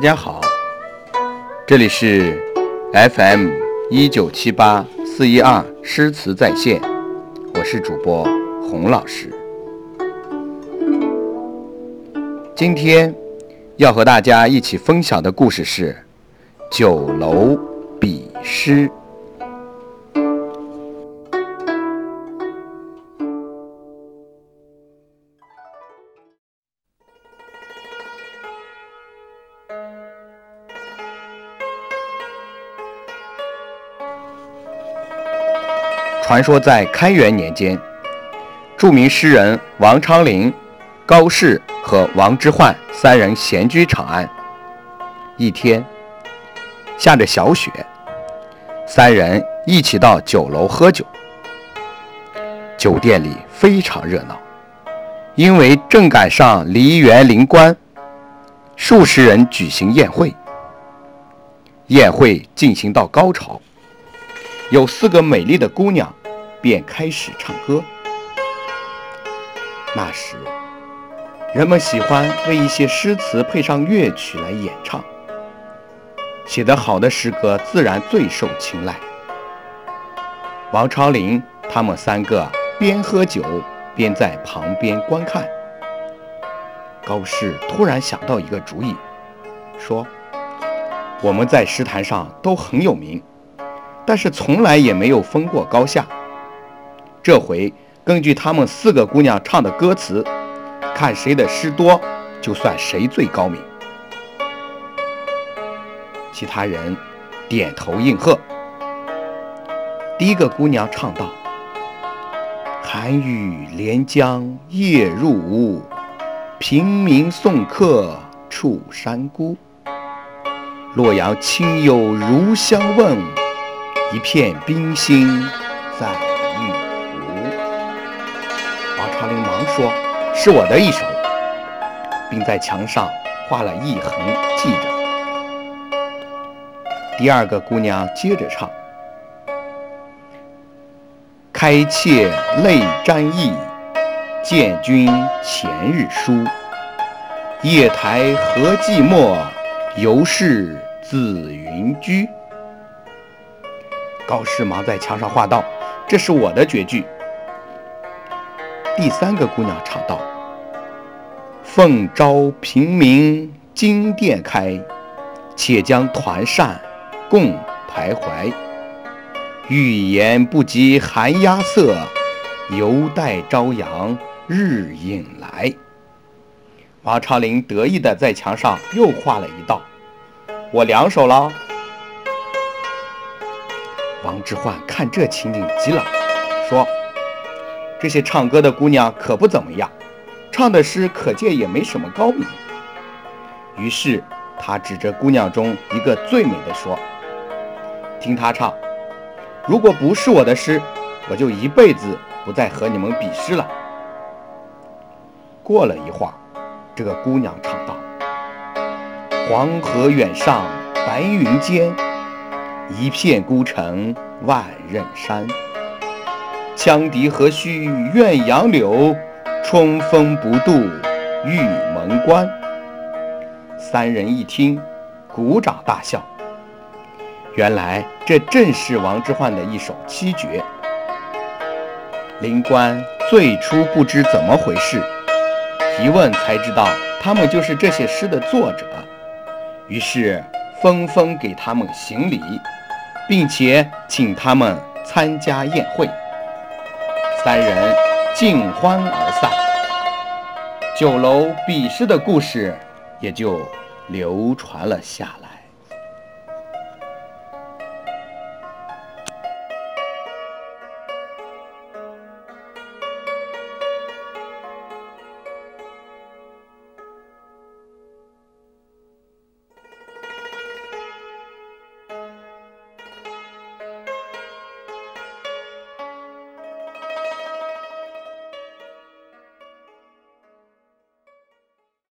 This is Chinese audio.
大家好，这里是 FM 一九七八四一二诗词在线，我是主播洪老师。今天要和大家一起分享的故事是《酒楼比诗》。传说在开元年间，著名诗人王昌龄、高适和王之涣三人闲居长安。一天，下着小雪，三人一起到酒楼喝酒。酒店里非常热闹，因为正赶上梨园临关，数十人举行宴会。宴会进行到高潮，有四个美丽的姑娘。便开始唱歌。那时，人们喜欢为一些诗词配上乐曲来演唱，写得好的诗歌自然最受青睐。王昌龄他们三个边喝酒边在旁边观看。高适突然想到一个主意，说：“我们在诗坛上都很有名，但是从来也没有分过高下。”这回根据他们四个姑娘唱的歌词，看谁的诗多，就算谁最高明。其他人点头应和。第一个姑娘唱道：“寒雨连江夜入吴，平明送客楚山孤。洛阳亲友如相问，一片冰心在。”说：“是我的一首。”并在墙上画了一横，记着。第二个姑娘接着唱：“开妾泪沾衣，见君前日书。夜台何寂寞，犹是紫云居。”高适忙在墙上画道：“这是我的绝句。”第三个姑娘唱道：“奉朝平明金殿开，且将团扇共徘徊。欲言不及寒鸦色，犹待朝阳日影来。”王昌龄得意地在墙上又画了一道：“我两手了。”王之涣看这情景急了，说。这些唱歌的姑娘可不怎么样，唱的诗可见也没什么高明。于是他指着姑娘中一个最美的说：“听她唱，如果不是我的诗，我就一辈子不再和你们比诗了。”过了一会儿，这个姑娘唱道：“黄河远上白云间，一片孤城万仞山。”羌笛何须怨杨柳，春风不度玉门关。三人一听，鼓掌大笑。原来这正是王之涣的一首七绝。灵官最初不知怎么回事，一问才知道他们就是这些诗的作者，于是纷纷给他们行礼，并且请他们参加宴会。三人尽欢而散，酒楼比试的故事也就流传了下来。